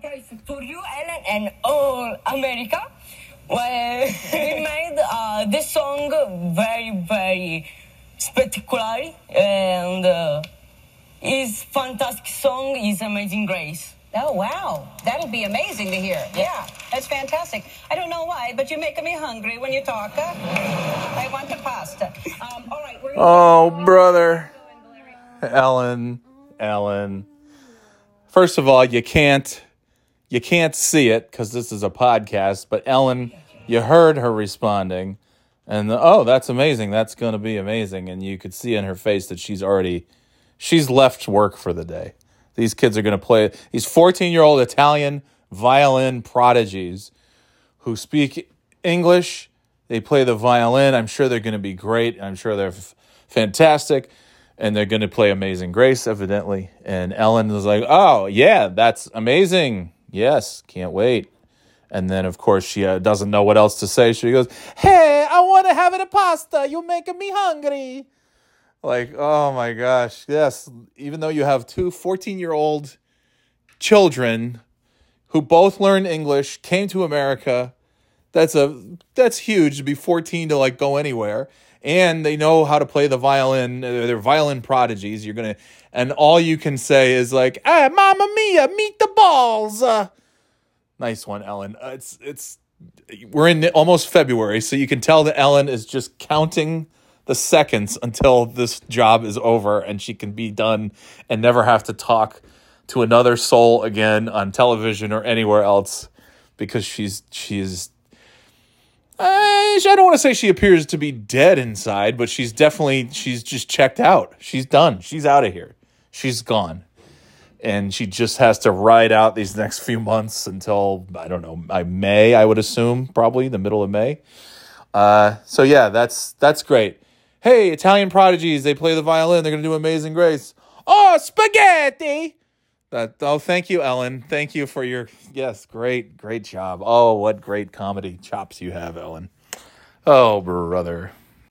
surprise for you, Ellen, and all America. Well, we made uh, this song very, very spectacular, and uh, is fantastic song. Is Amazing Grace. Oh, wow. That'll be amazing to hear. Yeah, that's fantastic. I don't know why, but you're making me hungry when you talk. Huh? I want the pasta. Um, all right, we're Oh, brother. Ellen, Ellen. First of all, you can't you can't see it because this is a podcast, but Ellen, you heard her responding, and the, oh, that's amazing. That's going to be amazing, and you could see in her face that she's already she's left work for the day. These kids are going to play these 14-year-old Italian violin prodigies who speak English. They play the violin. I'm sure they're going to be great. I'm sure they're f- fantastic. And they're going to play Amazing Grace, evidently. And Ellen was like, oh, yeah, that's amazing. Yes, can't wait. And then, of course, she uh, doesn't know what else to say. She goes, hey, I want to have it a pasta. You're making me hungry. Like, oh my gosh. Yes, even though you have two 14 year old children who both learned English, came to America. That's a that's huge to be 14 to like go anywhere. And they know how to play the violin. uh, They're violin prodigies. You're gonna, and all you can say is like, "Ah, Mamma Mia, meet the balls." Uh, nice one, Ellen. Uh, it's it's we're in almost February, so you can tell that Ellen is just counting the seconds until this job is over and she can be done and never have to talk to another soul again on television or anywhere else because she's she's uh, I don't want to say she appears to be dead inside, but she's definitely she's just checked out. She's done. She's out of here. She's gone. And she just has to ride out these next few months until I don't know, I May, I would assume, probably the middle of May. Uh, so yeah, that's that's great. Hey, Italian prodigies, they play the violin. They're gonna do Amazing Grace. Oh, spaghetti! That oh, thank you, Ellen. Thank you for your yes, great, great job. Oh, what great comedy chops you have, Ellen. Oh, brother.